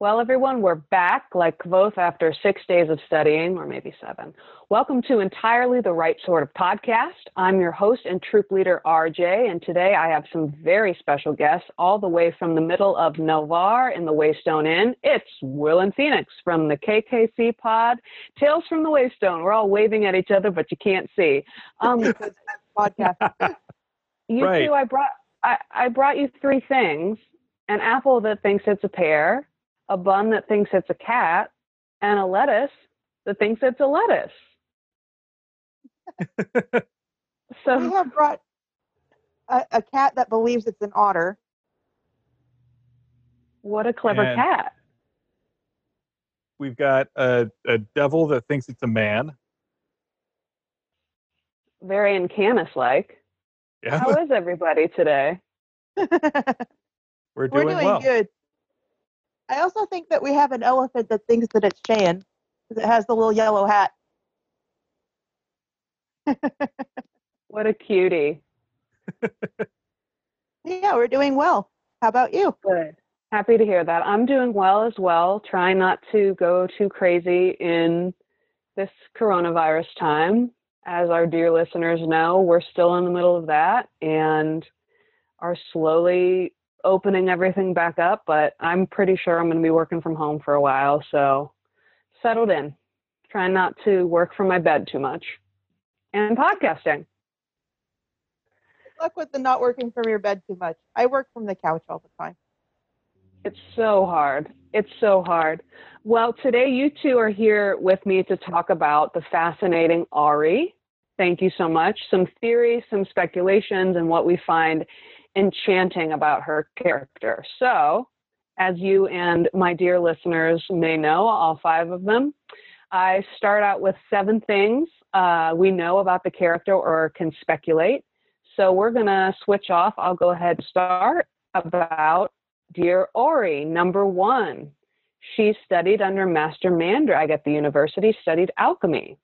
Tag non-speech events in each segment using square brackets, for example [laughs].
Well, everyone, we're back like both after six days of studying, or maybe seven. Welcome to Entirely the Right Sort of Podcast. I'm your host and troop leader, RJ, and today I have some very special guests all the way from the middle of Newarre in the Waystone Inn. It's Will and Phoenix from the KKC pod, Tales from the Waystone. We're all waving at each other, but you can't see. Um, [laughs] podcast. [laughs] you Right. two, I brought, I, I brought you three things an apple that thinks it's a pear, a bun that thinks it's a cat, and a lettuce that thinks it's a lettuce. [laughs] So we have brought a, a cat that believes it's an otter. what a clever And- cat. We've got a, a devil that thinks it's a man. Very Encanis like. Yeah, How is everybody today? [laughs] We're we're doing, doing well. good. I also think that we have an elephant that thinks that it's Cheyenne because it has the little yellow hat. [laughs] What a cutie. [laughs] Yeah, we're doing well. How about you? Good. Happy to hear that. I'm doing well as well. Trying not to go too crazy in this coronavirus time. As our dear listeners know, we're still in the middle of that and are slowly opening everything back up. But I'm pretty sure I'm going to be working from home for a while. So settled in. Trying not to work from my bed too much. And podcasting. Good luck with the not working from your bed too much. I work from the couch all the time. It's so hard. It's so hard. Well, today you two are here with me to talk about the fascinating Auri. Thank you so much. Some theories, some speculations, and what we find enchanting about her character. So, as you and my dear listeners may know, all five of them, I start out with seven things uh, we know about the character or can speculate. So, we're going to switch off. I'll go ahead and start about Dear Auri, number one, she studied under Master Mandrag at the university, studied alchemy.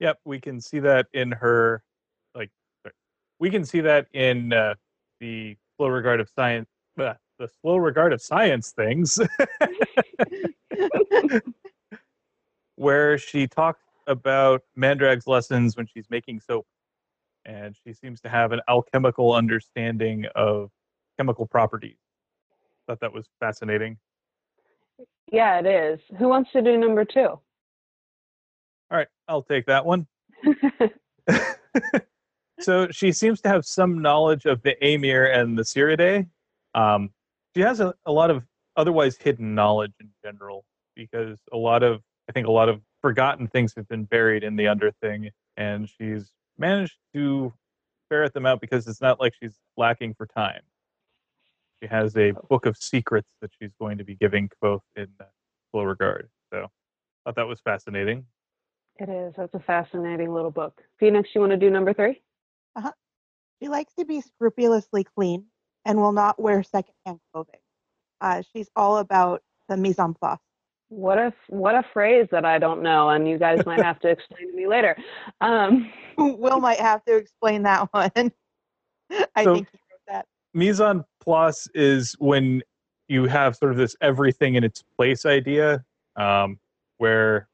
Yep, we can see that in her. We can see that in uh, the slow regard of silent, uh, the slow regard of silent things, [laughs] where she talks about Mandrag's lessons when she's making soap, and she seems to have an alchemical understanding of chemical properties. Thought that was fascinating. Yeah, it is. Who wants to do number two? All right, I'll take that one. [laughs] so she seems to have some knowledge of the Amyr and the Ciridae. Um, she has a, a lot of otherwise hidden knowledge in general because a lot of I think a lot of forgotten things have been buried in the Underthing, and she's managed to ferret them out because it's not like she's lacking for time. She has a book of secrets that she's going to be giving Kvothe in full regard. So, I thought that was fascinating. it is. That's a fascinating little book. Phoenix, you want to do number three? She likes to be scrupulously clean and will not wear secondhand clothing. Uh, she's all about the mise en place. What a what a phrase that I don't know, and you guys might have to [laughs] explain to me later. Um, [laughs] Will might have to explain that [laughs] one. I So- think he wrote that. mise en place is when you have sort of this everything in its place idea um, where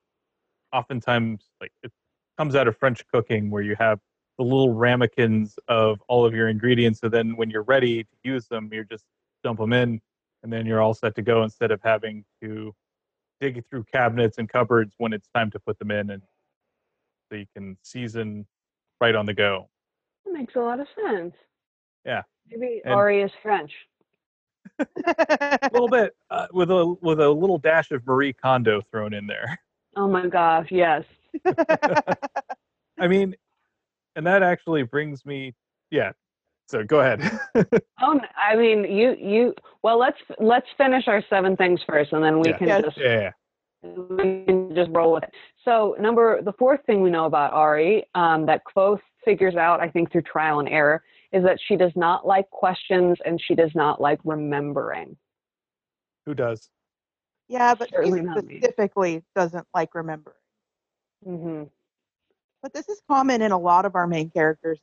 oftentimes like it comes out of french cooking where you have the little ramekins of all of your ingredients so then when you're ready to use them you just dump them in and then you're all set to go instead of having to dig through cabinets and cupboards when it's time to put them in and so you can season right on the go that makes a lot of sense. Yeah. Maybe And- Auri is French. a [laughs] little bit uh, with a with a little dash of Marie Kondo thrown in there. Oh my gosh, yes. [laughs] I mean, and that actually brings me, yeah. So go ahead. Oh, [laughs] n- I mean, you you. Well, let's let's finish our seven things first, and then we Yeah. can Yes. just yeah, we can just roll with it. So, number the fourth thing we know about Auri um, that Kvothe figures out, I think, through trial and error, is that she does not like questions and she does not like remembering. who does? yeah, but she Certainly not me. specifically doesn't like remembering. hmm But this is common in a lot of our main characters.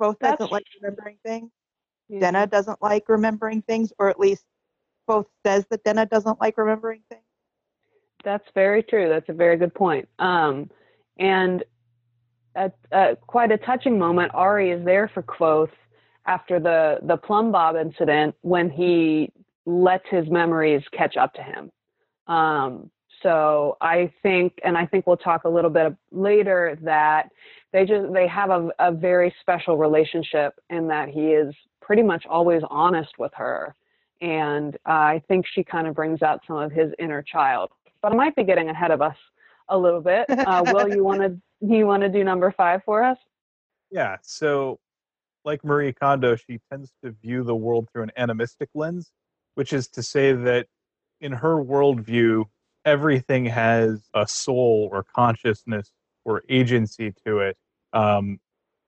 Kvothe That's doesn't like remembering things. Yeah. Denna doesn't like remembering things, or at least Kvothe says that Denna doesn't like remembering things. That's very true. That's a very good point. Um, and at, at quite a touching moment, Auri is there for Kvothe after the the plumb bob incident when he lets his memories catch up to him. Um, so I think, and I think we'll talk a little bit later that they just they have a, a very special relationship in that he is pretty much always honest with her, and uh, I think she kind of brings out some of his inner child. But I might be getting ahead of us a little bit. [laughs] Uh, Will, you want to you want to do number five for us? Yeah. So, like Marie Kondo, she tends to view the world through an animistic lens, which is to say that in her worldview, everything has a soul or consciousness or agency to it. Um,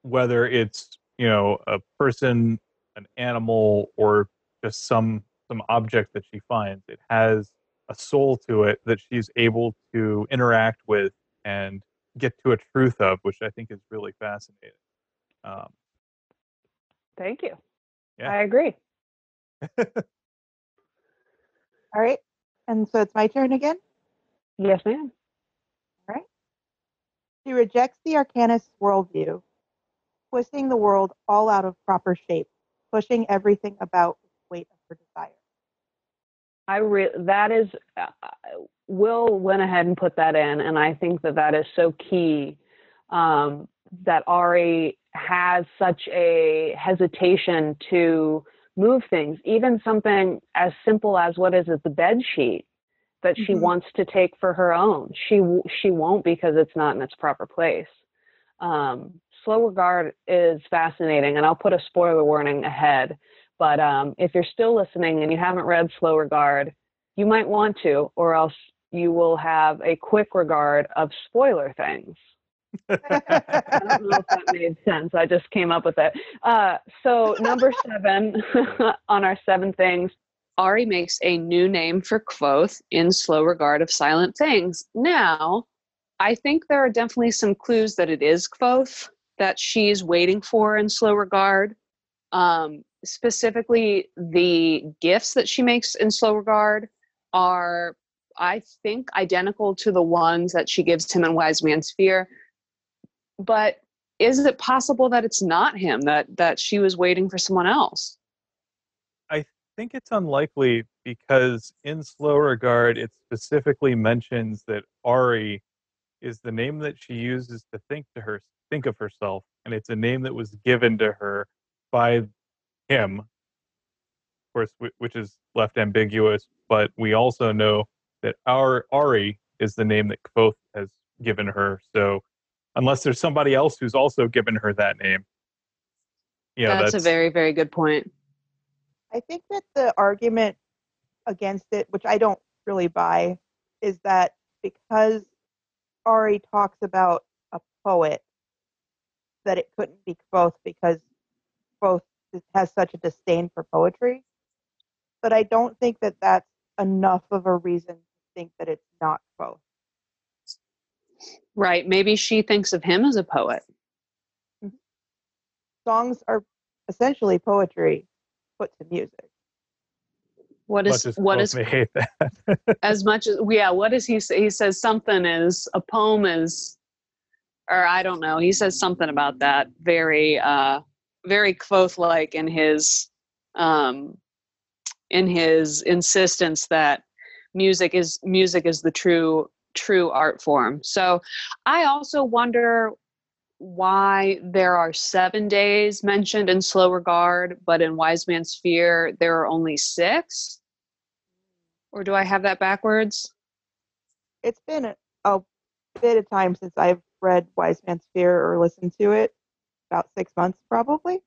whether it's you know a person, an animal, or just some some object that she finds, it has a soul to it that she's able to interact with and get to a truth of, which I think is really fascinating. Um, Thank you. Yeah. I agree. [laughs] All right. And so it's my turn again. Yes, ma'am. All right. She rejects the Arcanist worldview, twisting the world all out of proper shape, pushing everything about with the weight of her desire. I re- that is, uh, Will went ahead and put that in, and I think that that is so key. Um, that Auri has such a hesitation to move things, even something as simple as what is it, the bed sheet that she Mhm. wants to take for her own. She she won't because it's not in its proper place. Um, Slow regard is fascinating, and I'll put a spoiler warning ahead. But um, if you're still listening and you haven't read Slow Regard, you might want to, or else you will have a quick regard of spoiler things. I don't know if that [laughs] made sense. I just came up with it. Uh, so number seven [laughs] on our seven things, Auri makes a new name for Kvothe in Slow Regard of Silent Things. Now, I think there are definitely some clues that it is Kvothe that she's waiting for in Slow Regard. Um, specifically, the gifts that she makes in Slow Regard are, I think, identical to the ones that she gives him in Wise Man's Fear. But is it possible that it's not him that that she was waiting for someone else? I think it's unlikely because in Slow Regard, it specifically mentions that Auri is the name that she uses to think to her think of herself, and it's a name that was given to her by him. Of course, which is left ambiguous, but we also know that our Auri is the name that Kvothe has given her. So, unless there's somebody else who's also given her that name, you know, that's, that's a very very good point. I think that the argument against it, which I don't really buy, is that because Auri talks about a poet, that it couldn't be Kvothe because Kvothe has such a disdain for poetry. But I don't think that that's enough of a reason to think that it's not Kvothe. Right. Maybe she thinks of him as a poet. Mm-hmm. Songs are essentially poetry put to music. What is what is is as what Kvothe is may hate that. [laughs] as much as yeah? What does he say? He says something is a poem is, or I don't know. He says something about that. Very uh, very Kvothe like in his um, in his insistence that music is music is the true true art form. So I also wonder why there are seven days mentioned in slow regard, but in Wise Man's Fear there are only six. Or do I have that backwards? It's been a, a bit of time since I've read Wise Man's Fear or listened to it, about six months probably.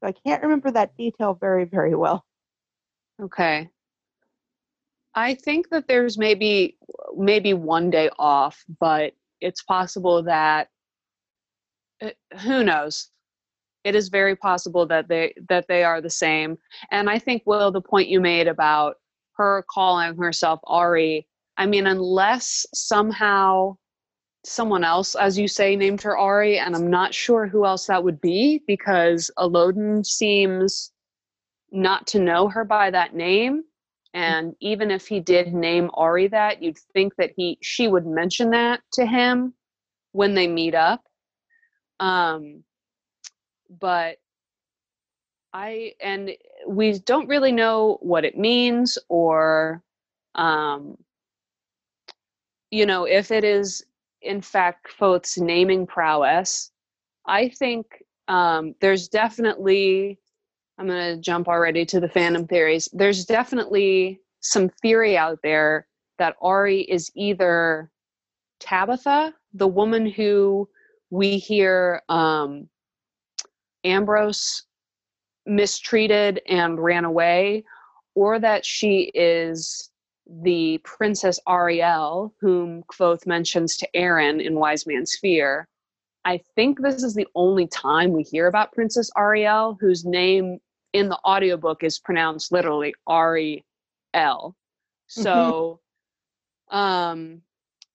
So I can't remember that detail very, very well. Okay. I think that there's maybe maybe one day off, but it's possible that uh, who knows. It is very possible that they that they are the same. And I think Will the point you made about her calling herself Auri, I mean unless somehow someone else as you say named her Auri and I'm not sure who else that would be because Elodin seems not to know her by that name And even if he did name Auri that, you'd think that he she would mention that to him when they meet up. Um, but I and we don't really know what it means or um, you know if it is in fact Kvothe's naming prowess. I think um, there's definitely I'm going to jump already to the fandom theories. There's definitely some theory out there that Auri is either Tabitha, the woman who we hear um, Ambrose mistreated and ran away, or that she is the Princess Ariel, whom Kvothe mentions to Aaron in Wise Man's Fear. I think this is the only time we hear about Princess Ariel, whose name in the audiobook is pronounced literally Ari L. So, mm-hmm. um,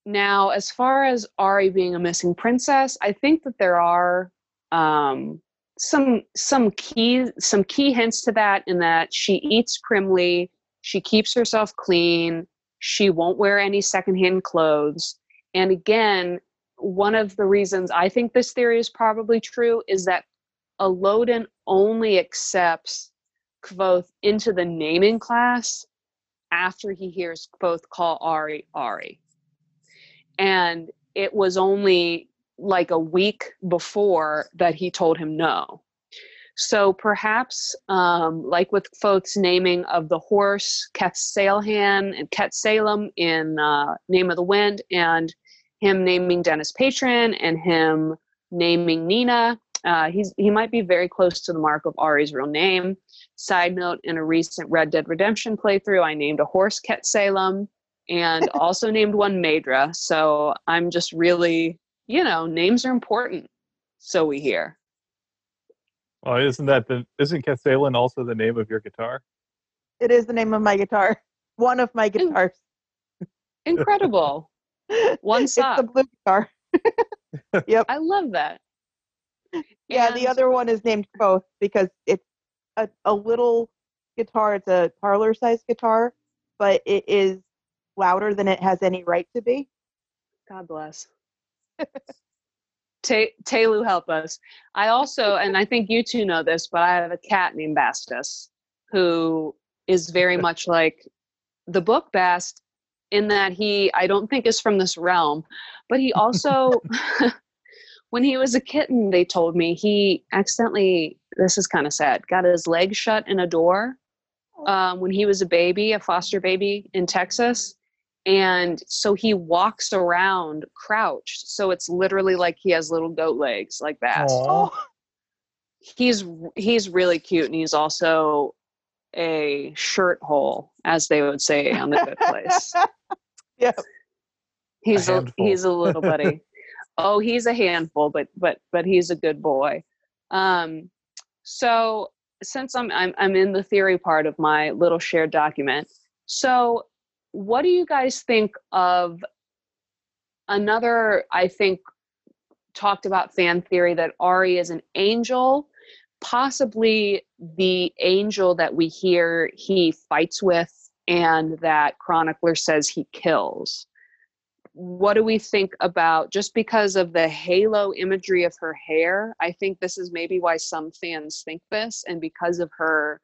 now as far as Auri being a missing princess, I think that there are um, some some key some key hints to that in that she eats crimly, she keeps herself clean, she won't wear any secondhand clothes, and again, one of the reasons I think this theory is probably true is that Elodin only accepts Kvothe into the naming class after he hears Kvothe call Auri Auri. And it was only like a week before that he told him no. So perhaps, um, like with Kvothe's naming of the horse, Kethsailhan and Ketsalem in uh, Name of the Wind, and him naming Denna's Patron and him naming Nina, uh, he's he might be very close to the mark of Auri's real name. Side note: In a recent Red Dead Redemption playthrough, I named a horse Ketsalem and also named one Madra. So I'm just really you know, names are important. So we hear. Well, isn't that the isn't Ketsalem also the name of your guitar? It is the name of my guitar. One of my guitars. Incredible. [laughs] One sock. It's the blue guitar. [laughs] yep. I love that. Yeah, and... the other one is named Kvothe because it's a, a little guitar. It's a parlor size guitar, but it is louder than it has any right to be. God bless. Tehlu help us. I also, and I think you two know this, but I have a cat named Bastus who is very much like the book Bast in that he, I don't think is from this realm, but he also, [laughs] when he was a kitten, they told me he accidentally, this is kind of sad, got his leg shut in a door oh. um, when he was a baby, a foster baby in Texas and so he walks around crouched. So it's literally like he has little goat legs like that. Aww. he's he's really cute and he's also a shirt hole as they would say on the good place. [laughs] Yeah he's a, a he's a little buddy. [laughs] Oh he's a handful but but but he's a good boy. Um so since I'm, I'm i'm in the theory part of my little shared document so what do you guys think of another i think talked about fan theory that auri is an angel possibly the angel that we hear he fights with and that chronicler says he kills? What do we think about just because of the halo imagery of her hair i think this is maybe why some fans think this and because of her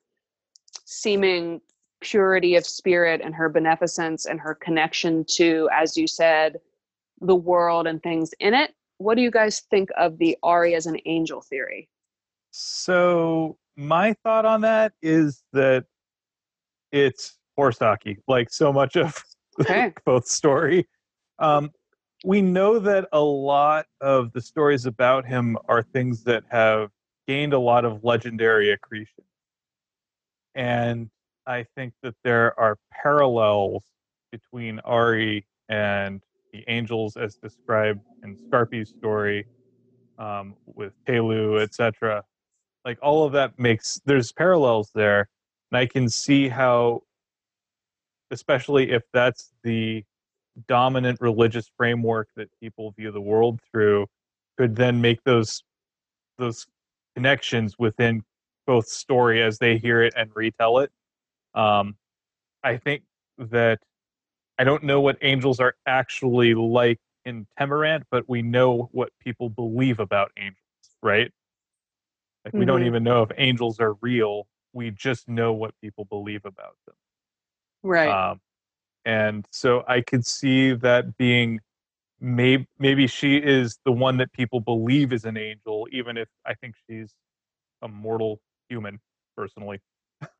seeming purity of spirit and her beneficence and her connection to, as you said, the world and things in it. What do you guys think of the Auri as an angel theory? So my thought on that is that it's horse hockey, like so much of [laughs] okay. Kvothe story. Um, we know that a lot of the stories about him are things that have gained a lot of legendary accretion. And I think that there are parallels between Auri and the angels as described in Scarpi's story um, with Tehlu, etc. Like all of that makes there's parallels there, and I can see how, especially if that's the dominant religious framework that people view the world through, could then make those those connections within Kvothe story as they hear it and retell it um, I think that I don't know what angels are actually like in Temerant, but we know what people believe about angels, right? Like we mm-hmm. don't even know if angels are real. We just know what people believe about them. Right. Um, and so I could see that being maybe maybe she is the one that people believe is an angel, even if I think she's a mortal human personally. [laughs]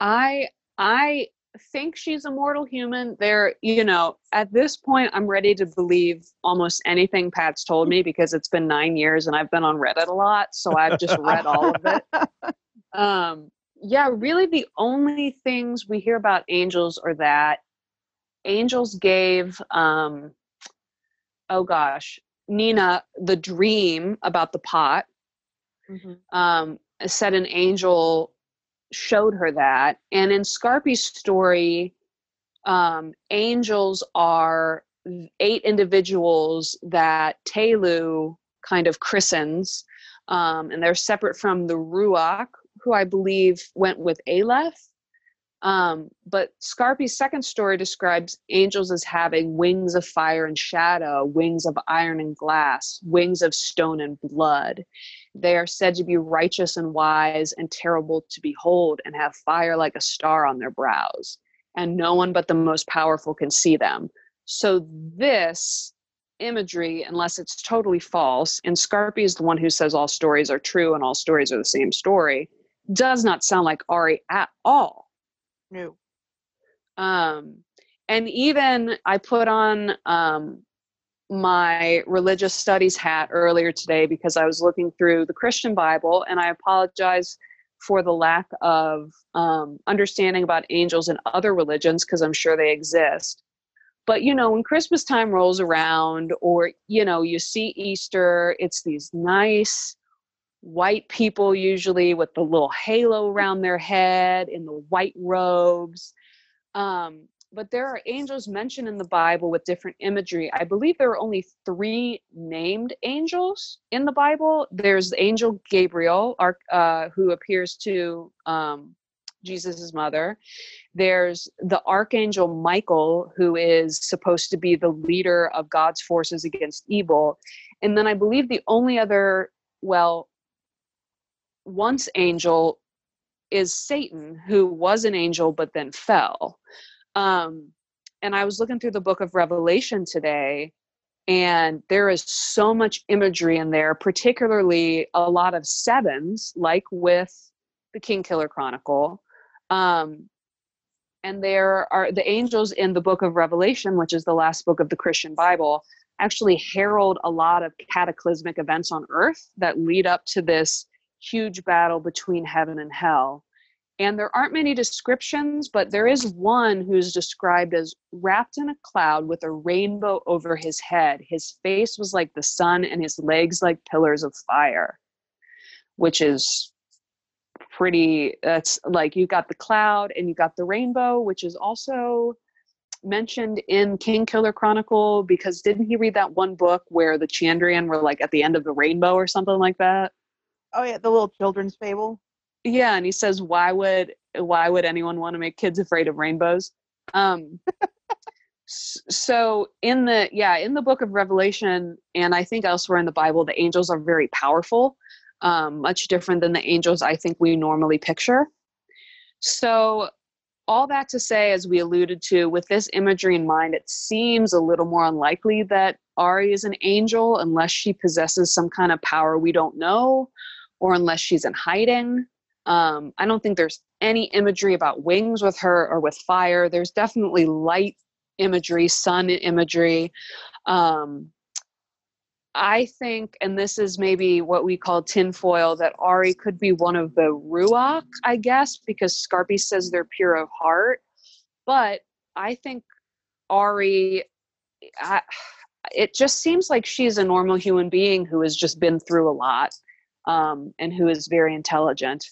I I think she's a mortal human. There, you know, at this point, I'm ready to believe almost anything Pat's told me because it's been nine years and I've been on Reddit a lot, so I've just read all of it. [laughs] Um, yeah, really, the only things we hear about angels are that angels gave, um, oh gosh, Nina the dream about the pot. Mm-hmm. Um, said an angel showed her that. And in Scarpi's story, um, angels are eight individuals that Tehlu kind of christens, um, and they're separate from the Ruach, who I believe went with Aleph. Um, but Scarpi's second story describes angels as having wings of fire and shadow, wings of iron and glass, wings of stone and blood. They are said to be righteous and wise and terrible to behold and have fire like a star on their brows. And no one but the most powerful can see them. So, this imagery, unless it's totally false, and Scarpi is the one who says all stories are true and all stories are the same story, does not sound like Auri at all no. Um, and even I put on um, my religious studies hat earlier today because I was looking through the Christian Bible, and I apologize for the lack of um, understanding about angels in other religions because I'm sure they exist. But you know, when Christmas time rolls around, or you know, you see Easter, it's these nice white people usually with the little halo around their head in the white robes um, but there are angels mentioned in the bible with different imagery. I believe there are only three named angels in the bible. There's angel gabriel uh, who appears to um, jesus' mother. There's the archangel michael who is supposed to be the leader of god's forces against evil. And then i believe the only other well once angel is Satan, who was an angel but then fell. Um, and I was looking through the book of Revelation today, and there is so much imagery in there, particularly a lot of sevens, like with the Kingkiller Chronicle. Um, and there are the angels in the book of Revelation, which is the last book of the Christian Bible, actually herald a lot of cataclysmic events on earth that lead up to this huge battle between heaven and hell. And there aren't many descriptions, but there is one who's described as wrapped in a cloud with a rainbow over his head. His face was like the sun and his legs like pillars of fire, which is pretty. That's like you got the cloud and you got the rainbow, which is also mentioned in Kingkiller Chronicle because didn't he read that one book where the Chandrian were like at the end of the rainbow or something like that? Oh yeah, the little children's fable. Yeah, and he says, "Why would why would anyone want to make kids afraid of rainbows?" Um, so in the yeah in the book of Revelation, and I think elsewhere in the Bible, the angels are very powerful, um, much different than the angels I think we normally picture. So all that to say, as we alluded to, with this imagery in mind, it seems a little more unlikely that Auri is an angel unless she possesses some kind of power we don't know or unless she's in hiding. Um, I don't think there's any imagery about wings with her or with fire. There's definitely light imagery, sun imagery. Um, I think, and this is maybe what we call tinfoil, that Auri could be one of the Ruach, I guess, because Scarpi says they're pure of heart. But I think Auri, I, it just seems like she's a normal human being who has just been through a lot um, and who is very intelligent.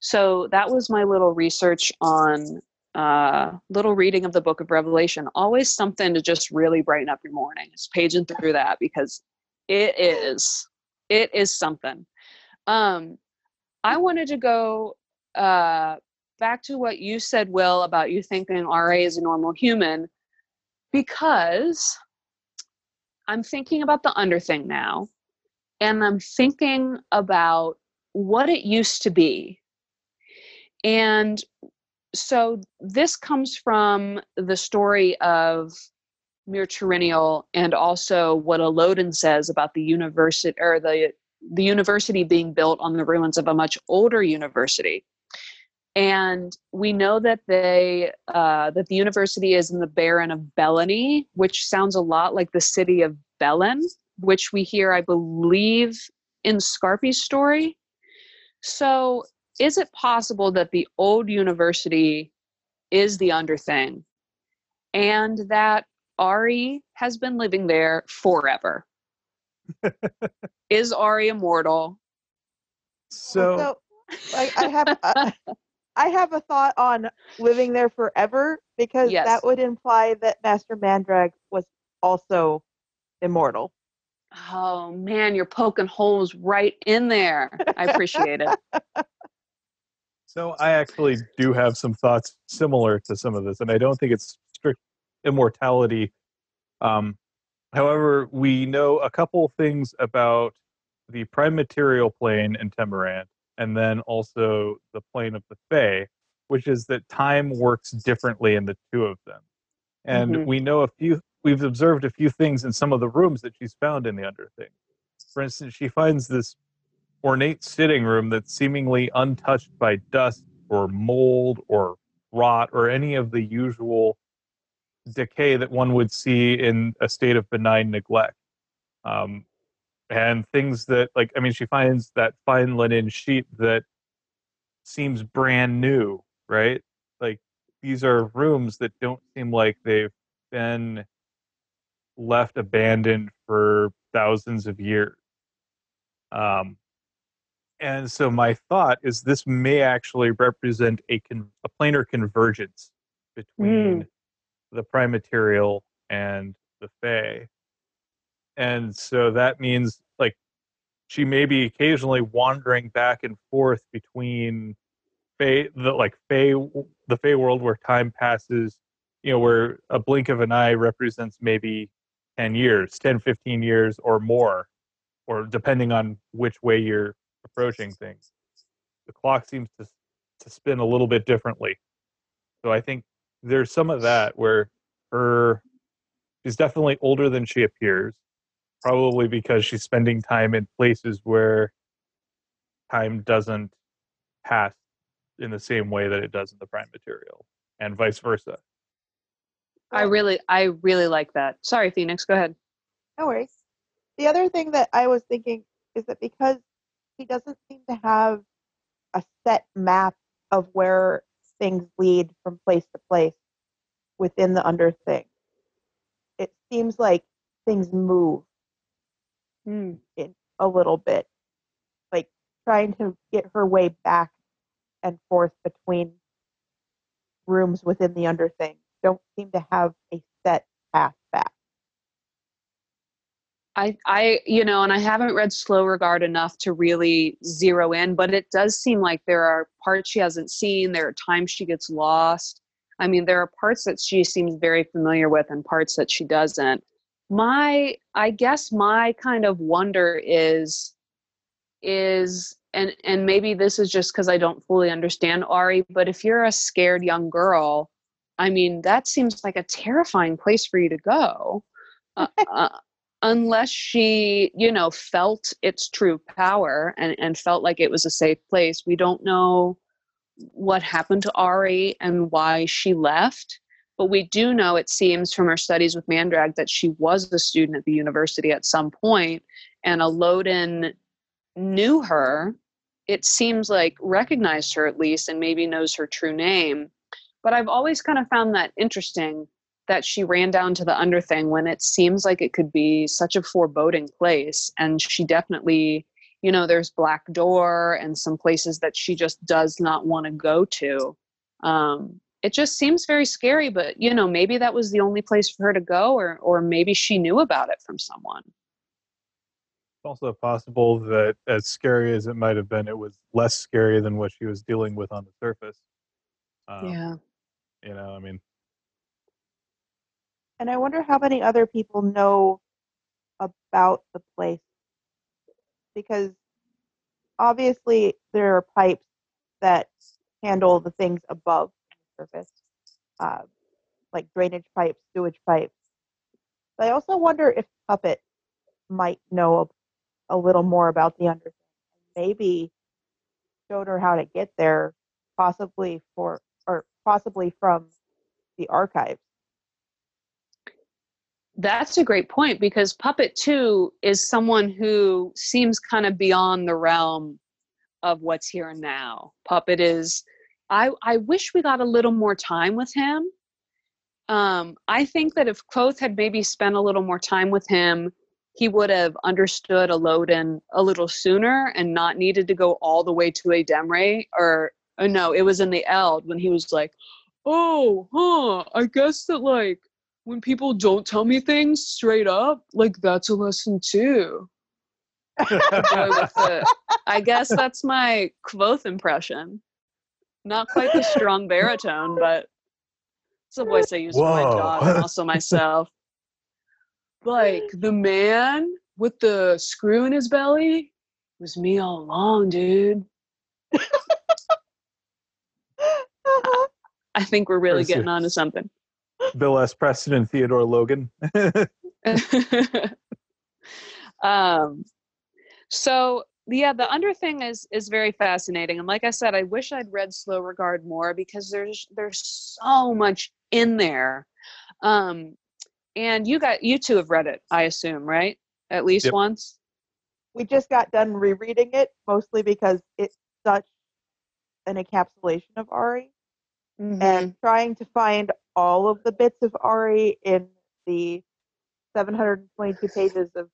So that was my little research on uh, little reading of the book of Revelation. Always something to just really brighten up your morning. Paging through that because it is it is something. Um, I wanted to go uh, back to what you said, Will, about you thinking Auri is a normal human, because I'm thinking about the under thing now, and I'm thinking about what it used to be. And so this comes from the story of Myr Tariniel and also what Elodin says about the university or the the university being built on the ruins of a much older university. And we know that they uh, that the university is in the Baron of Bellany, which sounds a lot like the city of Belen, which we hear, I believe, in Scarpi's story. So, is it possible that the old university is the underthing, and that Auri has been living there forever? is Auri immortal? So, so I, I have uh, I have a thought on living there forever because Yes. that would imply that Master Mandrag was also immortal. Oh man, you're poking holes right in there. I appreciate it. [laughs] so I actually do have some thoughts similar to some of this, and I don't think it's strict immortality. Um, however, we know a couple things about the prime material plane in Temerant, and then also the plane of the Fae, which is that time works differently in the two of them. And Mhm. we know a few, we've observed a few things in some of the rooms that she's found in the Underthing. For instance, she finds this ornate sitting room that's seemingly untouched by dust or mold or rot or any of the usual decay that one would see in a state of benign neglect. Um, and things that, like, I mean, she finds that fine linen sheet that seems brand new, right? Like, these are rooms that don't seem like they've been left abandoned for thousands of years. Um, and so my thought is this may actually represent a, con- a planar convergence between mm. the prime material and the Fae. And so that means like she may be occasionally wandering back and forth between Fae, the like Fae, the Fae world where time passes, you know, where a blink of an eye represents maybe 10 years, 10, 15 years or more, or depending on which way you're approaching things. The clock seems to to spin a little bit differently. So I think there's some of that where her she's definitely older than she appears, probably because she's spending time in places where time doesn't pass in the same way that it does in the prime material, and vice versa. I oh. really I really like that. Sorry, Phoenix, go ahead. No worries. The other thing that I was thinking is that because he doesn't seem to have a set map of where things lead from place to place within the underthing, it seems like things move Hmm. a little bit, like trying to get her way back and forth between rooms within the underthing. Don't seem to have a set path. I, I, you know, and I haven't read Slow Regard enough to really zero in, but it does seem like there are parts she hasn't seen. There are times she gets lost. I mean, there are parts that she seems very familiar with and parts that she doesn't. My, I guess my kind of wonder is, is, and, and maybe this is just because I don't fully understand Ari, but if you're a scared young girl, I mean, that seems like a terrifying place for you to go. Uh, uh, unless she you know felt its true power and, and felt like it was a safe place we don't know what happened to auri and why she left but we do know it seems from her studies with mandrag that she was a student at the university at some point and Elodin knew her it seems like recognized her at least and maybe knows her true name but i've always kind of found that interesting that she ran down to the underthing when it seems like it could be such a foreboding place and she definitely you know there's black door and some places that she just does not want to go to um, it just seems very scary but you know maybe that was the only place for her to go or or maybe she knew about it from someone It's also possible that, as scary as it might have been, it was less scary than what she was dealing with on the surface. Um, yeah. You know, I mean, And I wonder how many other people know about the place. Because obviously there are pipes that handle the things above the surface, uh, like drainage pipes, sewage pipes. But I also wonder if Puppet might know a, a little more about the underground. Maybe showed her how to get there, possibly for or possibly from the archives. That's a great point because Puppet 2 is someone who seems kind of beyond the realm of what's here and now. Puppet is I I wish we got a little more time with him. Um, I think that if Kvothe had maybe spent a little more time with him, he would have understood Elodin a little sooner and not needed to go all the way to Ademre or oh no, it was in the Eld when he was like, "Oh, huh, I guess that like when people don't tell me things straight up, like that's a lesson too." Boy with the- I guess that's my Kvothe impression. Not quite the strong baritone, but it's the voice I use for my Whoa. dog and also myself. Like the man with the screw in his belly was me all along, dude. [laughs] I think we're really getting your- onto something. Bill S. Preston and Theodore Logan. [laughs] um so yeah the under thing is is very fascinating and like i said i wish i'd read slow regard more because there's there's so much in there um and you got you two have read it i assume right at least Yep. once we just got done rereading it mostly because it's such an encapsulation of Auri and trying to find all of the bits of Auri in the 722 pages of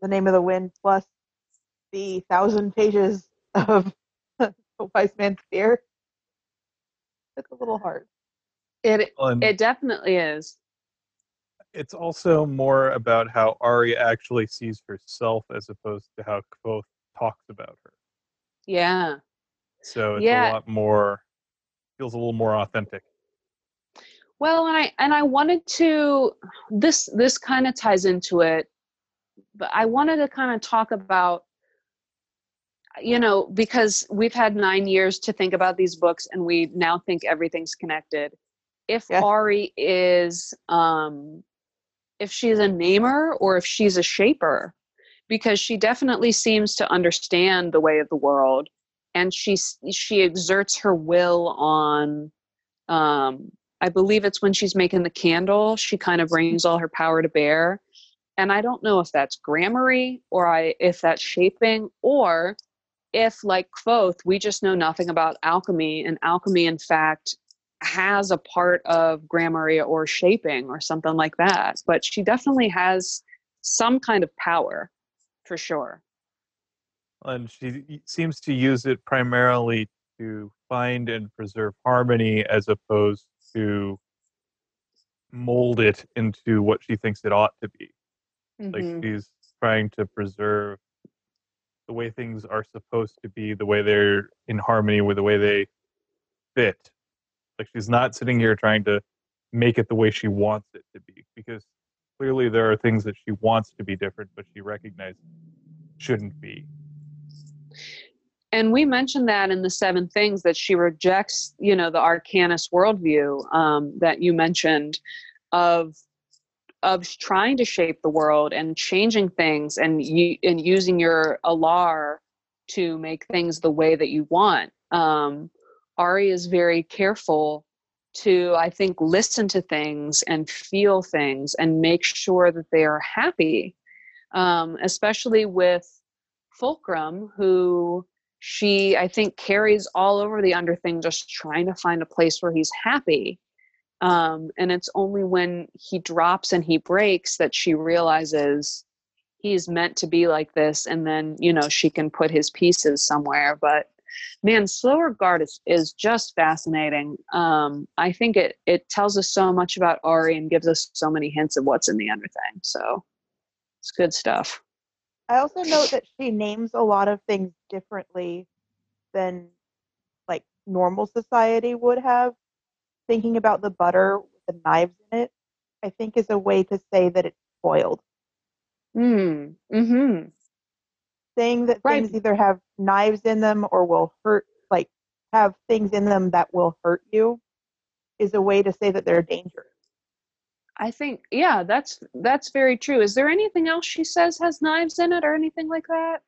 The Name of the Wind plus the thousand pages of [laughs] The Wise Man's Fear. It's a little hard. it And it definitely is it's also more about how Auri actually sees herself as opposed to how Kvothe talks about her. yeah So it's Yeah. a lot more, feels a little more authentic. Well, and I and I wanted to this this kind of ties into it, but I wanted to kind of talk about you know because we've had 9 years to think about these books and we now think everything's connected. If Yeah. Auri is um if she's a namer or if she's a shaper because she definitely seems to understand the way of the world and she she exerts her will on um I believe it's when she's making the candle, she kind of brings all her power to bear. And I don't know if that's grammarie or I if that's shaping or if like Kvothe, we just know nothing about alchemy and alchemy in fact has a part of grammarie or shaping or something like that. But she definitely has some kind of power for sure. And she seems to use it primarily to find and preserve harmony as opposed to mold it into what she thinks it ought to be. Like Mhm. she's trying to preserve the way things are supposed to be, the way they're in harmony with the way they fit. Like she's not sitting here trying to make it the way she wants it to be because clearly there are things that she wants to be different, but she recognizes shouldn't be. And we mentioned that in the seven things that she rejects you know the arcanist worldview um, that you mentioned of of trying to shape the world and changing things and you and using your alar to make things the way that you want. Um, auri is very careful to i think listen to things and feel things and make sure that they are happy um, especially with fulcrum who she i think carries all over the underthing just trying to find a place where he's happy. Um, and it's only when he drops and he breaks that she realizes he's meant to be like this and then you know she can put his pieces somewhere. But man slow regard is, is just fascinating. Um, i think it it tells us so much about auri and gives us so many hints of what's in the underthing. So it's good stuff. I also note that she names a lot of things differently than like normal society would have, thinking about the butter with the knives in it, I think is a way to say that it's spoiled. Mm. Hmm. Saying that Right. things either have knives in them or will hurt, like have things in them that will hurt you, is a way to say that they're dangerous. I think yeah, that's that's very true. Is there anything else she says has knives in it or anything like that?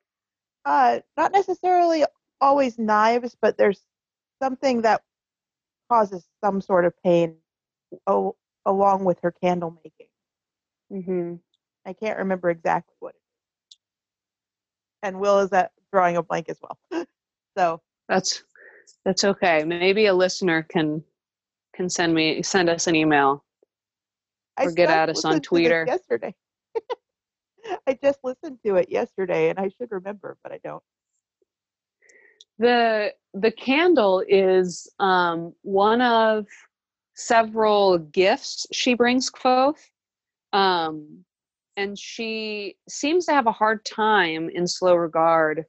Uh, not necessarily always knives, but there's something that causes some sort of pain oh, along with her candle making. Mm-hmm. I can't remember exactly what it is. And Will is at drawing a blank as well. [laughs] so That's that's okay. Maybe a listener can can send me send us an email. I Or get at us on listened to this Twitter. yesterday. [laughs] I just listened to it yesterday, and I should remember, but I don't. The the candle is um, one of several gifts she brings Kvothe. Um, and she seems to have a hard time in slow regard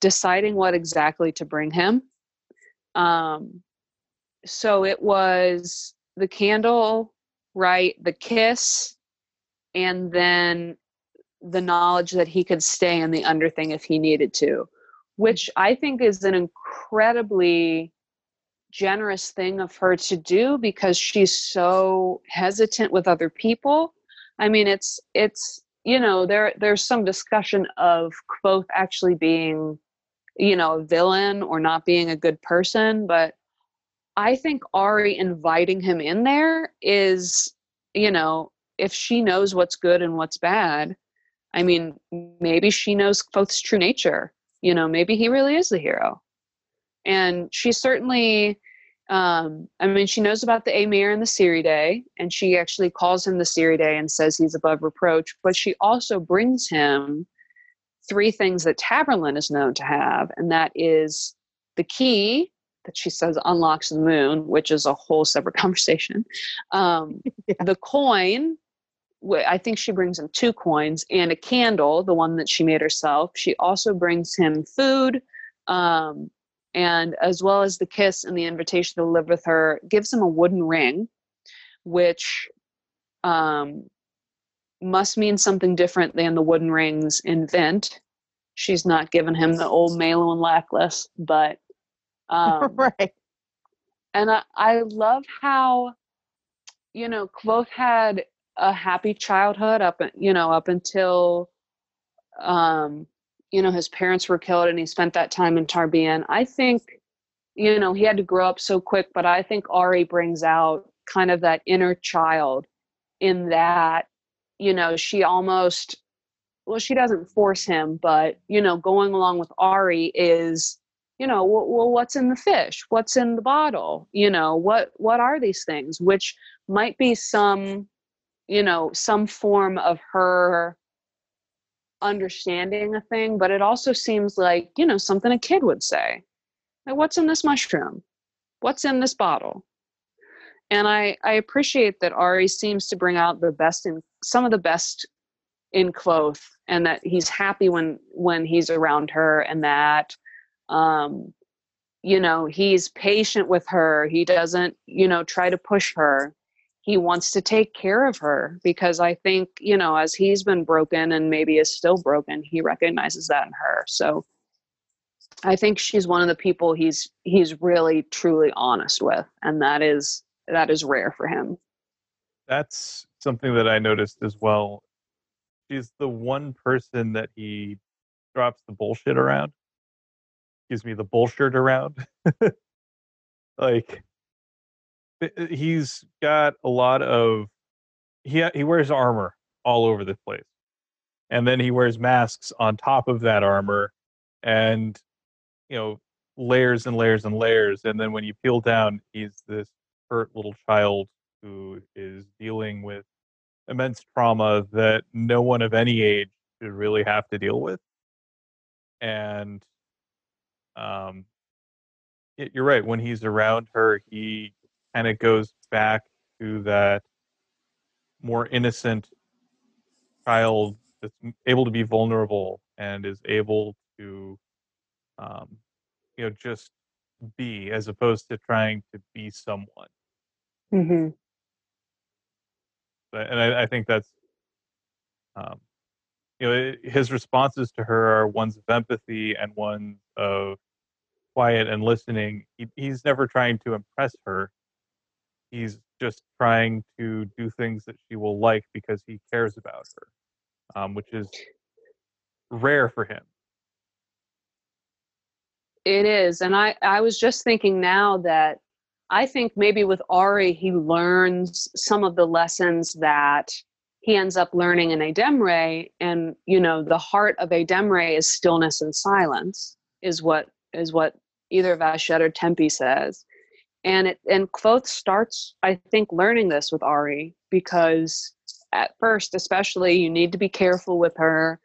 deciding what exactly to bring him. Um, so it was the candle, right? The kiss, and then the knowledge that he could stay in the underthing if he needed to, which I think is an incredibly generous thing of her to do because she's so hesitant with other people. I mean, it's it's you know there there's some discussion of Kvothe actually being you know a villain or not being a good person, but I think Auri inviting him in there is you know if she knows what's good and what's bad, I mean maybe she knows Kvothe's true nature. You know, maybe he really is the hero, and she certainly um, I mean, she knows about the Amyr and the Ciridae, and she actually calls him the Ciridae and says he's above reproach. But she also brings him three things that Taborlin is known to have, and that is the key that she says unlocks the moon, which is a whole separate [laughs] conversation. Um, [laughs] Yeah. The coin, I think she brings him two coins and a candle, the one that she made herself. She also brings him food. Um, and as well as the kiss and the invitation to live with her gives him a wooden ring which um, must mean something different than the wooden rings in Vent. She's not given him the old Malin necklace, but [laughs] um, right. and I, I love how you know Kvothe had a happy childhood up you know up until um you know his parents were killed and he spent that time in Tarbean. I think you know he had to grow up so quick, but I think Auri brings out kind of that inner child in that you know she almost well she doesn't force him, but you know going along with Auri is you know well, well what's in the fish? What's in the bottle? You know what what are these things? Which might be some you know some form of her understanding a thing but it also seems like you know something a kid would say like what's in this mushroom? What's in this bottle? And i i appreciate that auri seems to bring out the best in some of the best in Kvothe and that he's happy when when he's around her and that um you know he's patient with her. He doesn't you know try to push her he wants to take care of her because i think you know as he's been broken and maybe is still broken he recognizes that in her so i think she's one of the people he's he's really truly honest with and that is that is rare for him That's something that I noticed as well. She's the one person that he drops the bullshit around. Excuse me, the bullshit around. [laughs] like he's got a lot of he he wears armor all over the place. And then he wears masks on top of that armor and you know layers and layers and layers and then when you peel down he's this hurt little child who is dealing with immense trauma that no one of any age should really have to deal with. And um, y- you're right. When he's around her, he kind of goes back to that more innocent child that's able to be vulnerable and is able to, um, you know, just be as opposed to trying to be someone. hmm But, and I, I think that's, um, you know, his responses to her are ones of empathy and ones of quiet and listening. He, he's never trying to impress her. He's just trying to do things that she will like because he cares about her, um, which is rare for him. It is. And I, I was just thinking now that I think maybe with Auri, he learns some of the lessons that he ends up learning in Ademre. And, you know, the heart of Ademre is stillness and silence, is what is what either Vashet or Tempi says. And it and Kvothe starts, I think, learning this with Auri because at first, especially, you need to be careful with her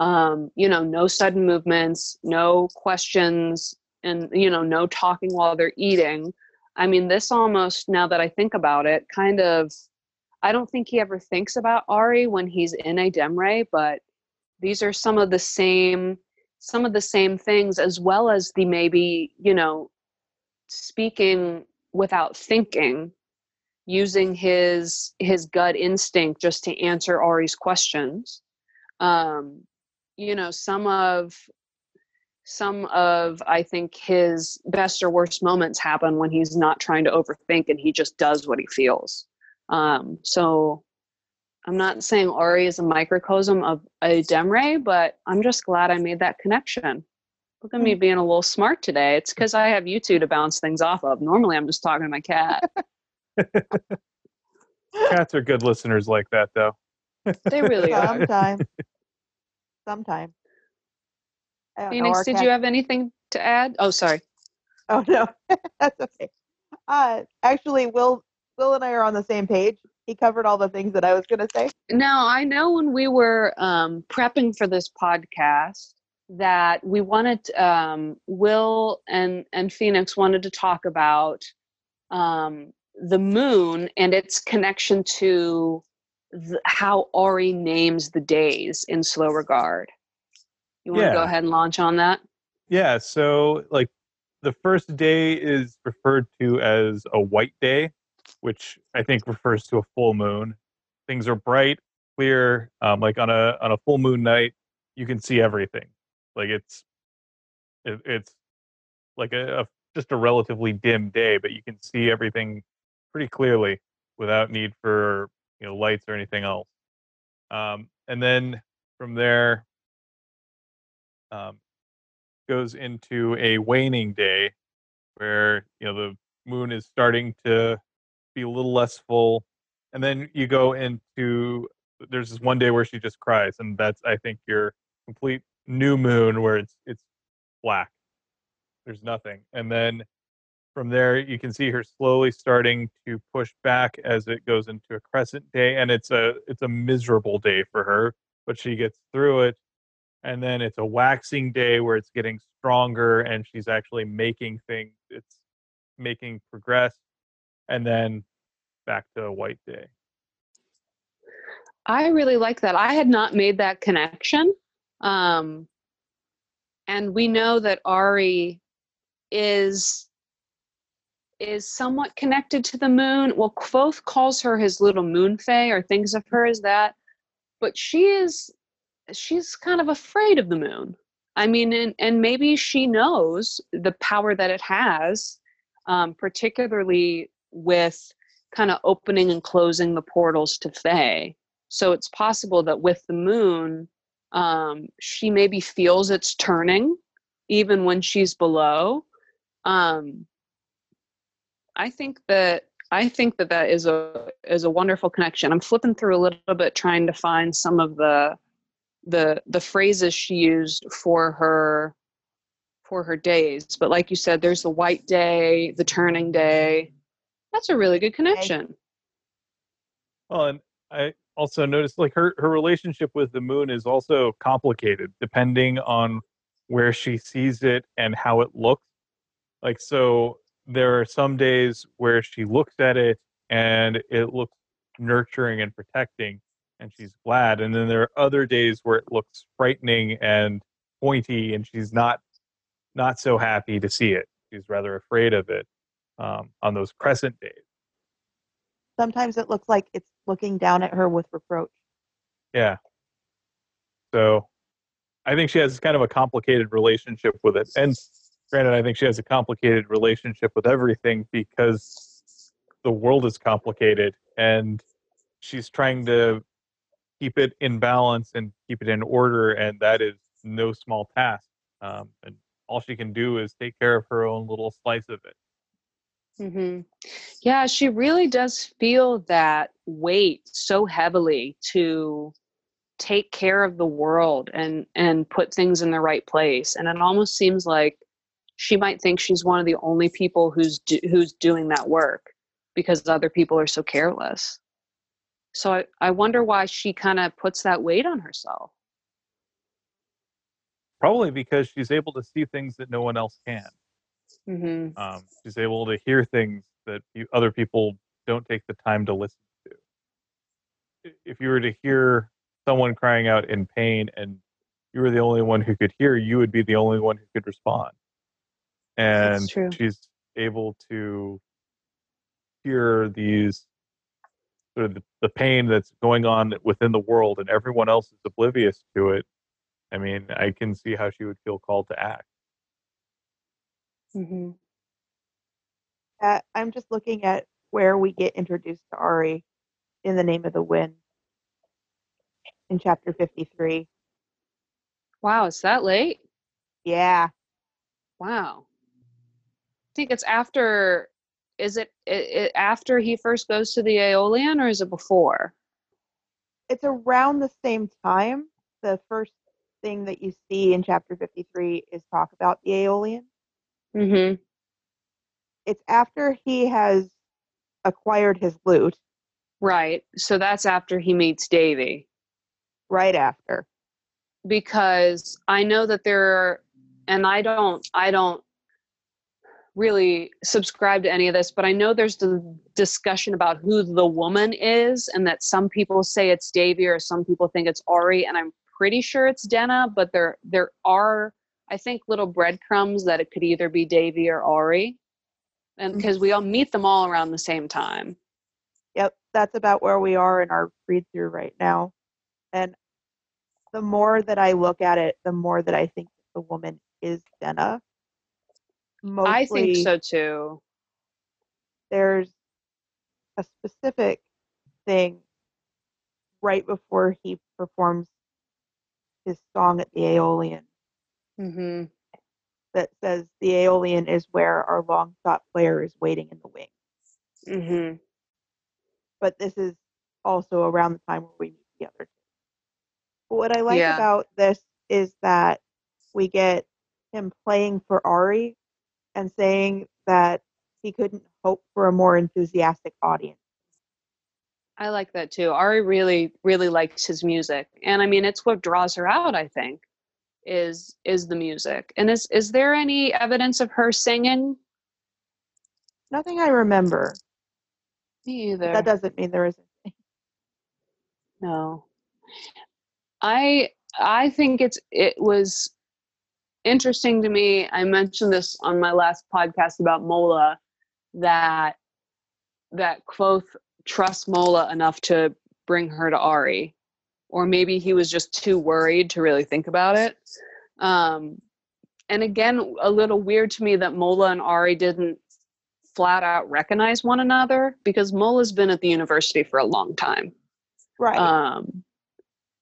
um, you know, no sudden movements, no questions, and you know, no talking while they're eating. I mean, this almost now that I think about it, kind of I don't think he ever thinks about Auri when he's in Ademre, but these are some of the same some of the same things as well as the maybe, you know, speaking without thinking, using his his gut instinct just to answer Auri's questions. Um, you know some of some of i think his best or worst moments happen when he's not trying to overthink and he just does what he feels um, so i'm not saying auri is a microcosm of Ademre but i'm just glad i made that connection look at me being a little smart today it's because i have you two to bounce things off of normally i'm just talking to my cat [laughs] Cats are good listeners like that, though. they really [laughs] are Sometimes. Sometimes. I don't know, phoenix did cat- you have anything to add oh sorry Oh no, [laughs] that's okay. Uh, actually, Will, Will and I are on the same page. He covered all the things that I was going to say. Now, I know when we were um, prepping for this podcast that we wanted, um, Will and, and Phoenix wanted to talk about um, the moon and its connection to the, how Auri names the days in slow regard. You want to go ahead and launch on that? Yeah, so like the first day is referred to as a white day, which I think refers to a full moon. Things are bright, clear. Um, like on a on a full moon night, you can see everything. Like it's it, it's like a, a just a relatively dim day, but you can see everything pretty clearly without need for you know lights or anything else. Um, and then from there, um, goes into a waning day where you know the moon is starting to be a little less full and then you go into there's this one day where she just cries and that's i think your complete new moon where it's it's black there's nothing and then from there you can see her slowly starting to push back as it goes into a crescent day and it's a it's a miserable day for her but she gets through it and then it's a waxing day where it's getting stronger and she's actually making things it's making progress and then back to a white day I really like that. I had not made that connection. Um, and we know that Auri is is somewhat connected to the moon. Well, Kvothe calls her his little moon fae or thinks of her as that, but she is she's kind of afraid of the moon. I mean, and, and maybe she knows the power that it has, um, particularly with kind of opening and closing the portals to Fae. So it's possible that with the moon, um, she maybe feels it's turning even when she's below. Um, I think that I think that that is a is a wonderful connection. I'm flipping through a little bit trying to find some of the the the phrases she used for her for her days. But like you said, there's the white day, the turning day. That's a really good connection. well and i also noticed like her her relationship with the moon is also complicated depending on where she sees it and how it looks like so there are some days where she looks at it and it looks nurturing and protecting and she's glad and then there are other days where it looks frightening and pointy and she's not not so happy to see it she's rather afraid of it um, on those crescent days. Sometimes it looks like it's looking down at her with reproach. Yeah. So I think she has kind of a complicated relationship with it. And granted, I think she has a complicated relationship with everything because the world is complicated and she's trying to keep it in balance and keep it in order. And that is no small task. Um, and all she can do is take care of her own little slice of it. Mm-hmm. Yeah, she really does feel that weight so heavily to take care of the world and and put things in the right place. And it almost seems like she might think she's one of the only people who's do, who's doing that work because other people are so careless. So I, I wonder why she kind of puts that weight on herself. Probably because she's able to see things that no one else can. Mm-hmm. Um, she's able to hear things that other people don't take the time to listen to. If you were to hear someone crying out in pain and you were the only one who could hear, you would be the only one who could respond. And she's able to hear these sort of the, the pain that's going on within the world and everyone else is oblivious to it. I mean, I can see how she would feel called to act. Mm-hmm. Uh, I'm just looking at where we get introduced to Auri in the name of the wind in chapter 53. Wow, it's that late? Yeah. Wow. I think it's after is it, it, it, after he first goes to the Eolian or is it before? It's around the same time. The first thing that you see in chapter 53 is talk about the Eolian. Mm-hmm. It's after he has acquired his loot. Right. So that's after he meets Devi. Right after. Because I know that there are, and I don't, I don't really subscribe to any of this, but I know there's the discussion about who the woman is, and that some people say it's Devi or some people think it's Auri, and I'm pretty sure it's Denna, but there there are I think little breadcrumbs that it could either be Devi or Auri, and because mm-hmm. we all meet them all around the same time. Yep, that's about where we are in our read through right now, and the more that I look at it, the more that I think the woman is Denna. Mostly, I think so too. There's a specific thing right before he performs his song at the Eolian mm-hmm. that says the Eolian is where our long sought player is waiting in the wings. Mm-hmm. But this is also around the time where we meet the other two. But what I like yeah. about this is that we get him playing for Auri and saying that he couldn't hope for a more enthusiastic audience. I like that too. Auri really, really likes his music, and I mean, it's what draws her out. I think is is the music. And is is there any evidence of her singing? Nothing I remember. Me either. That doesn't mean there isn't. No. I I think it's it was interesting to me. I mentioned this on my last podcast about Mola that that Kvothe trusts Mola enough to bring her to Auri. Or maybe he was just too worried to really think about it. Um, and again, a little weird to me that Mola and Auri didn't flat out recognize one another because Mola's been at the university for a long time. Right. Um,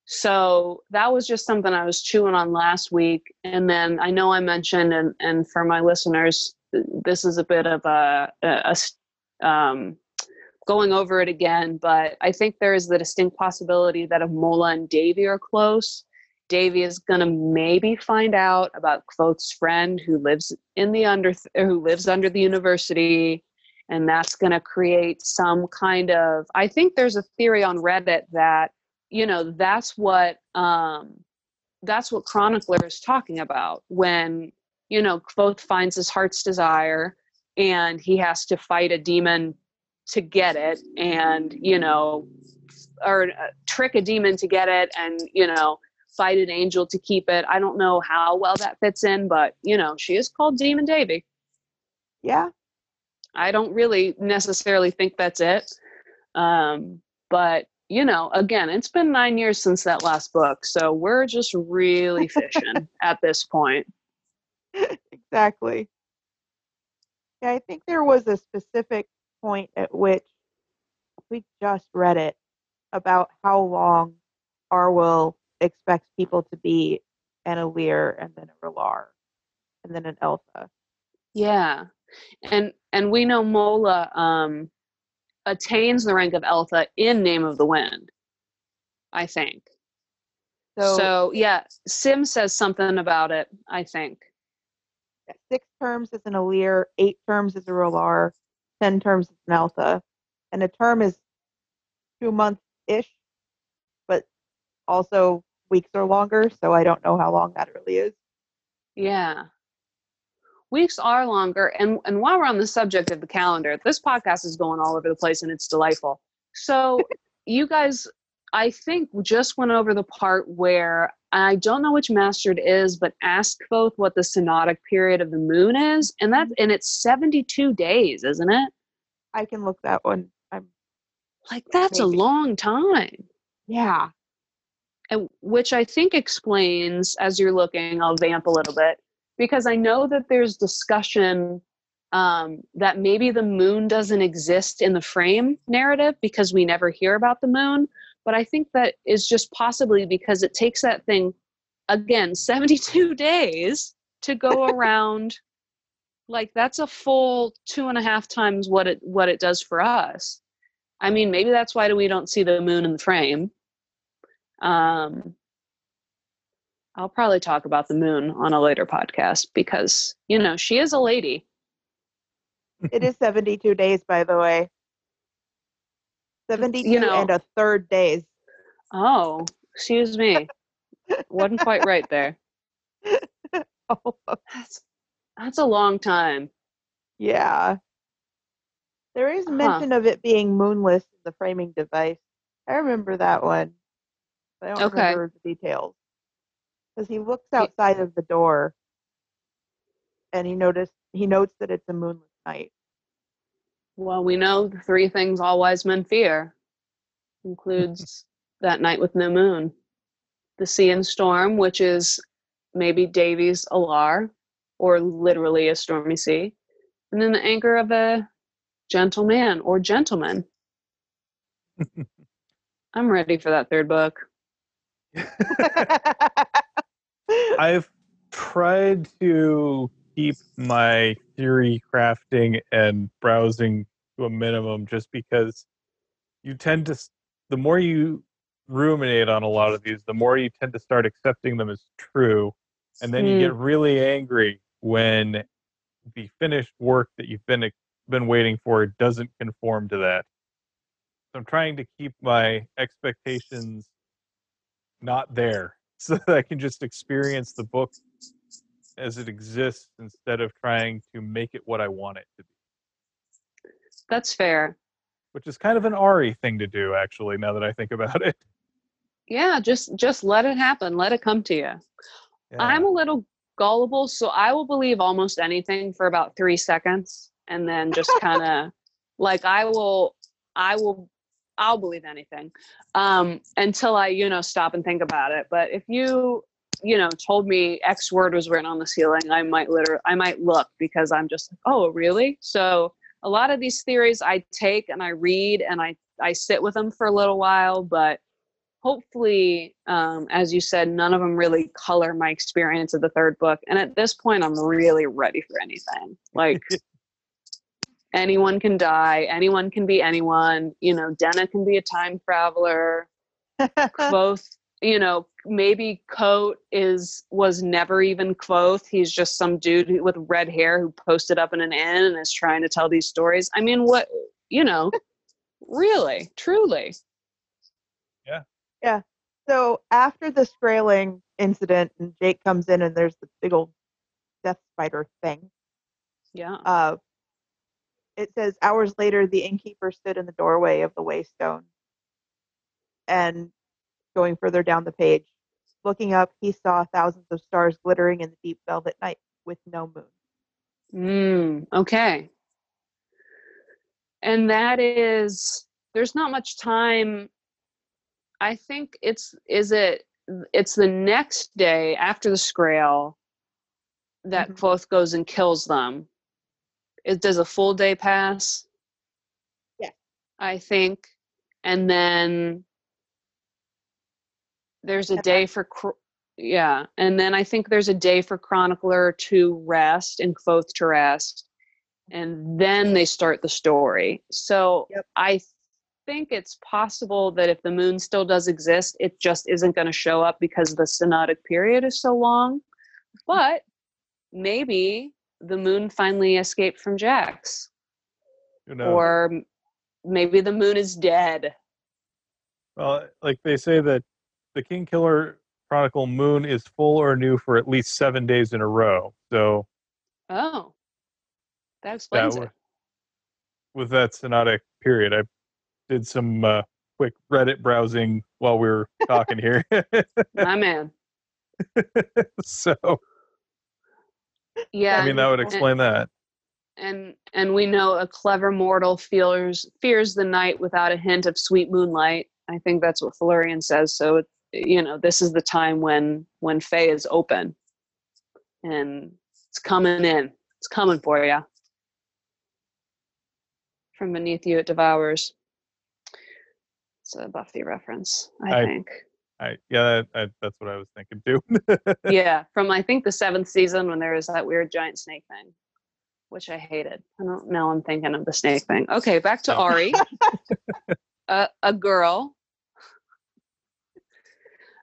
so that was just something I was chewing on last week. And then I know I mentioned, and, and for my listeners, this is a bit of a, a, a um, going over it again, but I think there is the distinct possibility that if Mola and Devi are close, Devi is going to maybe find out about Kvothe's friend who lives in the under who lives under the university and that's going to create some kind of I think there's a theory on Reddit that you know that's what um that's what chronicler is talking about when you know Kvothe finds his heart's desire and he has to fight a demon to get it and you know or uh, trick a demon to get it and you know fight an angel to keep it i don't know how well that fits in but you know she is called demon devi Yeah. I don't really necessarily think that's it. Um, but you know, again, it's been nine years since that last book, so we're just really [laughs] fishing at this point. exactly. Yeah, I think there was a specific point at which we just read it about how long Arwyl expects people to be an Alir and then a Re'lar, and then an Elfa. Yeah. And and we know Mola um attains the rank of Elfa in Name of the Wind, I think. So, so yeah, Sim says something about it, I think. Six terms as an Alir, eight terms as a Re'lar. 10 terms as an alpha. And a term is two months ish, but also weeks or longer. So I don't know how long that really is. Yeah. Weeks are longer. And, and while we're on the subject of the calendar, this podcast is going all over the place and it's delightful. So you guys I think, we just went over the part where I don't know which master it is, but ask Kvothe what the synodic period of the moon is. And that and it's 72 days, isn't it? I can look that one. I'm like, that's maybe. a long time. Yeah. And which I think explains, as you're looking, I'll vamp a little bit, because I know that there's discussion um, that maybe the moon doesn't exist in the frame narrative because we never hear about the moon. But I think that is just possibly because it takes that thing, again, 72 [laughs] days to go [laughs] around. like that's a full two and a half times what it what it does for us. I mean, maybe that's why we don't see the moon in the frame. Um, I'll probably talk about the moon on a later podcast because, you know, she is a lady. it is 72 days, by the way. 72 you know, and a third days. Oh, excuse me. Wasn't quite right there. [laughs] oh. That's, that's a long time. Yeah. There is mention huh. of it being moonless in the framing device. I remember that one. I don't okay. remember the details because he looks outside of the door and he noticed he notes that it's a moonless night. Well, we know the three things all wise men fear includes [laughs] that night with no moon, the sea and storm, which is maybe Davies alar, or literally a stormy sea, and then the anchor of a gentleman or gentleman. [laughs] I'm ready for that third book. [laughs] I've tried to keep my theory crafting and browsing to a minimum just because you tend to the more you ruminate on a lot of these the more you tend to start accepting them as true and then mm. you get hmm. really angry when the finished work that you've been been waiting for doesn't conform to that so i'm trying to keep my expectations not there [laughs] so that I can just experience the book as it exists instead of trying to make it what I want it to be. That's fair. Which is kind of an Ari thing to do, actually, now that I think about it. Yeah, just just let it happen. Let it come to you. Yeah. I'm a little gullible, so I will believe almost anything for about three seconds, and then just kind of [laughs] like I will I will I'll believe anything um, until I, you know, stop and think about it. But if you, you know, told me X word was written on the ceiling, I might literally, I might look because I'm just like, oh, really? So a lot of these theories I take and I read and I, I sit with them for a little while, but hopefully, um, as you said, none of them really color my experience of the third book. And at this point, I'm really ready for anything. Like, [laughs] anyone can die anyone can be anyone you know denna can be a time traveler [laughs] both you know maybe Kote is was never even Kvothe. He's just some dude with red hair who posted up in an inn and is trying to tell these stories. I mean, what you know, [laughs] really, truly. Yeah. Yeah. So after the Skraeling incident, and Jake comes in, and there's the big old death spider thing. Yeah. Uh, it says hours later the innkeeper stood in the doorway of the waystone and going further down the page looking up he saw thousands of stars glittering in the deep velvet night with no moon Mm, okay. And that is there's not much time. I think it's is it it's the next day after the Scrael that Mhm. Kvothe goes and kills them. It does a full day pass. Yeah. I think, and then there's a day for yeah, and then I think there's a day for Chronicler to rest and Kvothe to rest, and then they start the story. So Yep. I think it's possible that if the moon still does exist, it just isn't going to show up because the synodic period is so long. Mm-hmm. But maybe the moon finally escaped from Jax, Who knows? or maybe the moon is dead. Well, like they say that the King Killer Chronicle moon is full or new for at least seven days in a row. So Oh, that that explains wa- it. with that synodic period, I did some uh, quick Reddit browsing while we were talking here. My man. [laughs] so Yeah. I mean that would and- explain that. and and we know a clever mortal fears fears the night without a hint of sweet moonlight. I think that's what Felurian says. So it, you know, this is the time when when Fae is open, and it's coming in. It's coming for you. From beneath you, it devours. It's a Buffy reference, I, I- think. I yeah, that, I, that's what I was thinking too. [laughs] yeah, from I think the seventh season when there was that weird giant snake thing, which I hated. I don't now I'm thinking of the snake thing. Okay, back to Oh. Ari. [laughs] a, a girl.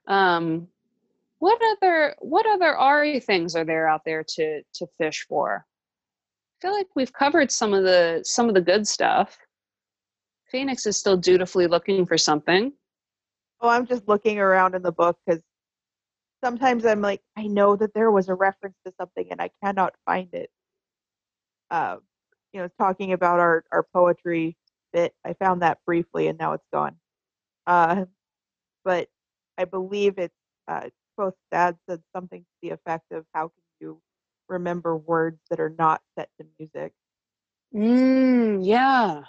Um, what other what other Ari things are there out there to to fish for? I feel like we've covered some of the some of the good stuff. Phoenix is still dutifully looking for something. Oh, I'm just looking around in the book because sometimes I'm like, I know that there was a reference to something and I cannot find it. Uh, you know, talking about our, our poetry bit, I found that briefly and now it's gone. Uh, but I believe it's uh, Kvothe dad said something to the effect of how can you remember words that are not set to music? Mm, yeah.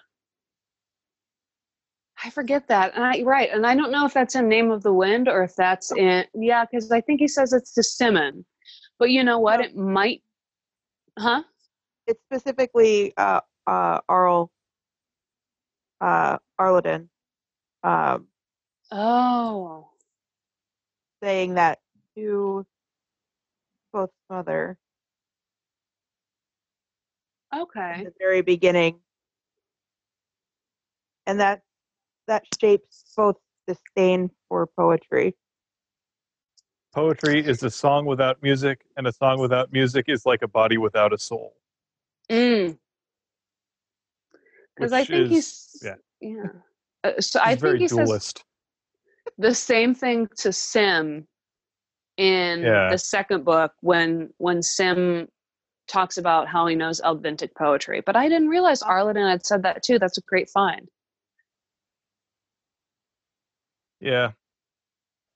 I forget that. And I, right. And I don't know if that's in Name of the Wind or if that's in, yeah, because I think he says it's to Simmon. But you know what? No. It might, huh? It's specifically uh, uh, Arl, uh, Arliden. Um, Oh, saying that to Kvothe mother in okay. the very beginning, and that that shapes Kvothe disdain for poetry. Poetry is a song without music, and a song without music is like a body without a soul. Mm. Because I think is- he's, yeah. yeah. Uh, so I He's think very he says dualist. The same thing to Sim in Yeah. the second book when when Sim talks about how he knows Eldvintic poetry. But I didn't realize Arliden had said that too. That's a great find. Yeah.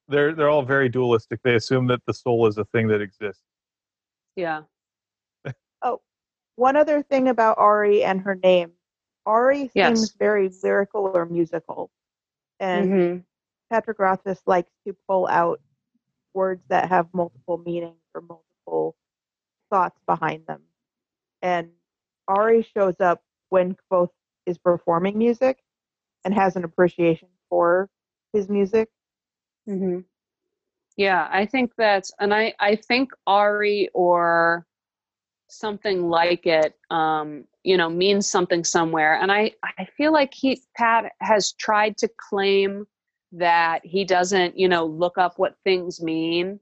They're they're all very dualistic. They assume that the soul is a thing that exists. Yeah. [laughs] oh, one other thing about Auri and her name, Auri Yes. seems very lyrical or musical, and hmm Patrick Rothfuss likes to pull out words that have multiple meanings or multiple thoughts behind them. And Auri shows up when Kvothe is performing music and has an appreciation for his music. hmm Yeah, I think that's, and I I think Auri or something like it, um, you know, means something somewhere. And I I feel like he Pat has tried to claim that he doesn't, you know, look up what things mean,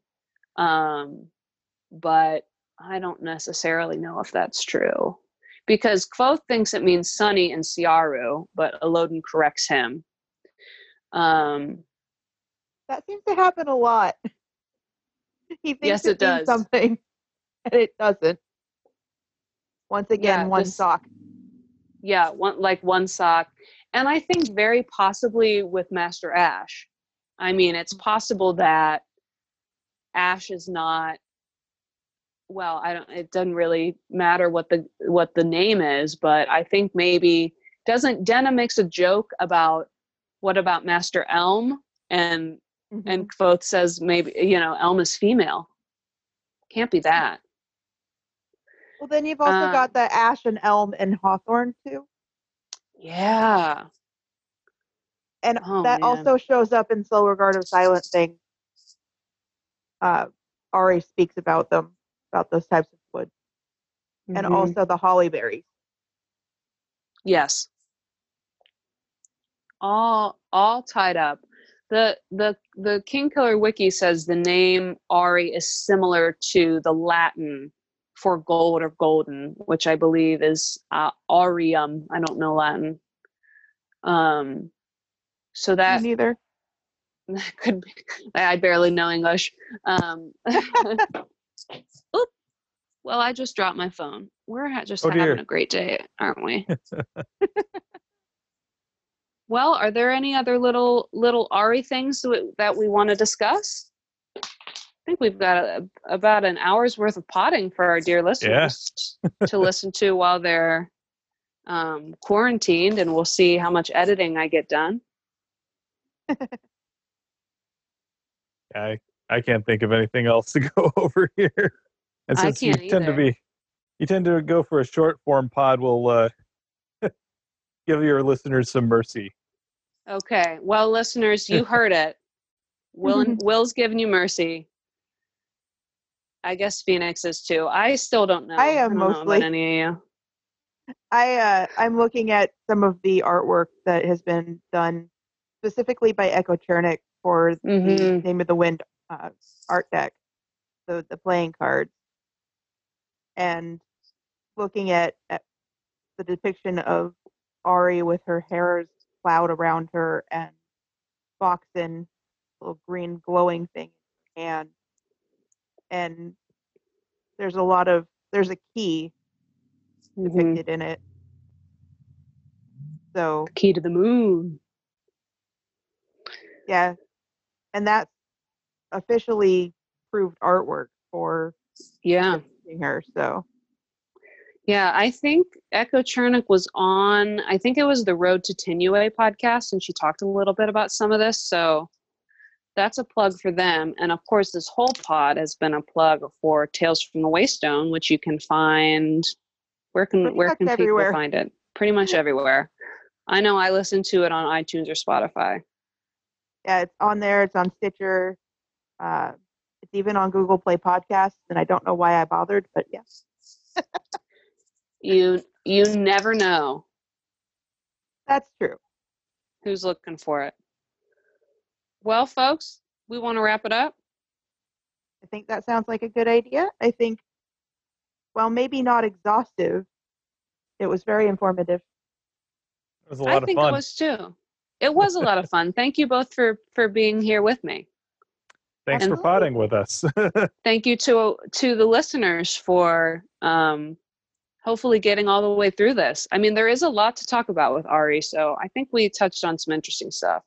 um, but I don't necessarily know if that's true. Because Kvothe thinks it means sunny in Siaru, but Elodin corrects him. Um, That seems to happen a lot. [laughs] he thinks Yes, it, it means does. something, [laughs] and it doesn't. Once again, Yeah, one this- sock. yeah one like one sock and i think very possibly with master ash i mean it's possible that ash is not well, I don't. It doesn't really matter what the what the name is, but I think maybe doesn't Denna makes a joke about what about Master Elm and Mhm. and Kvothe says maybe you know Elm is female. Can't be that. well, then you've also uh, got the ash and elm and Hawthorne too, Yeah. and Oh, that man. also shows up in Slow Regard of Silent Thing. Uh, Auri speaks about them, about those types of wood, and Mhm. also the holly berries. Yes. All all tied up. The the the King Killer wiki says the name Auri is similar to the Latin for gold or golden, which I believe is uh, aureum. I don't know Latin. Um so that Me neither. that [laughs] could be I barely know English. Um [laughs] Oop. Well, I just dropped my phone. We're ha- just Oh, having dear. a great day, aren't we? [laughs] well, are there any other little little Auri things that we- that we want to discuss? I think we've got a, about an hour's worth of potting for our dear listeners to listen to while they're um, quarantined, and we'll see how much editing I get done. [laughs] I I can't think of anything else to [laughs] go over here. And since you can't tend to be you tend to go for a short form pod, we'll uh, [laughs] give your listeners some mercy. Okay. Well, listeners, you heard it. Will Will's giving you mercy. I guess Phoenix is too. I still don't know. I am know mostly. any of you. I uh, I'm looking at some of the artwork that has been done specifically by Echo Chernik for the Mhm. Name of the Wind uh, art deck, the the playing cards, and looking at, at the depiction of Auri with her hair cloud around her and Foxen, little green glowing thing in her hand, and there's a lot of there's a key Mhm. depicted in it. So Key to the moon. yeah, and that's officially proved artwork for Yeah. her. So Yeah. I think Echo Chernik was on, I think it was the Road to Tinue podcast, and she talked a little bit about some of this. So that's a plug for them. And of course, this whole pod has been a plug for Tales from the Waystone, which you can find. Where can Pretty where can everywhere. people find it? Pretty much everywhere. I know I listen to it on iTunes or Spotify. yeah, it's on there. It's on Stitcher. Uh, it's even on Google Play Podcasts, and I don't know why I bothered, but yes, You you never know that's true. who's looking for it. Well, folks, we want to wrap it up. I think that sounds like a good idea. I think, well, maybe not exhaustive. It was very informative. It was a lot of fun. I of think fun. it was too. It was a lot of fun. Thank you both for for being here with me. Thanks and- for potting with us. [laughs] Thank you to to the listeners for um, hopefully getting all the way through this. I mean, there is a lot to talk about with Auri, so I think we touched on some interesting stuff.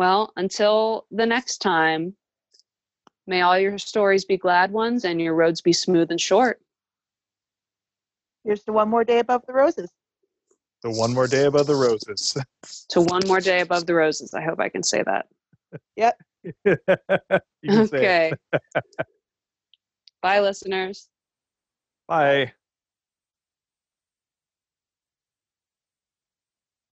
Well, until the next time, may all your stories be glad ones and your roads be smooth and short. Here's to one more day above the roses. so one more day above the roses. To one more day above the roses. I hope I can say that. [laughs] you can say it. okay. [laughs] Bye, listeners. Bye.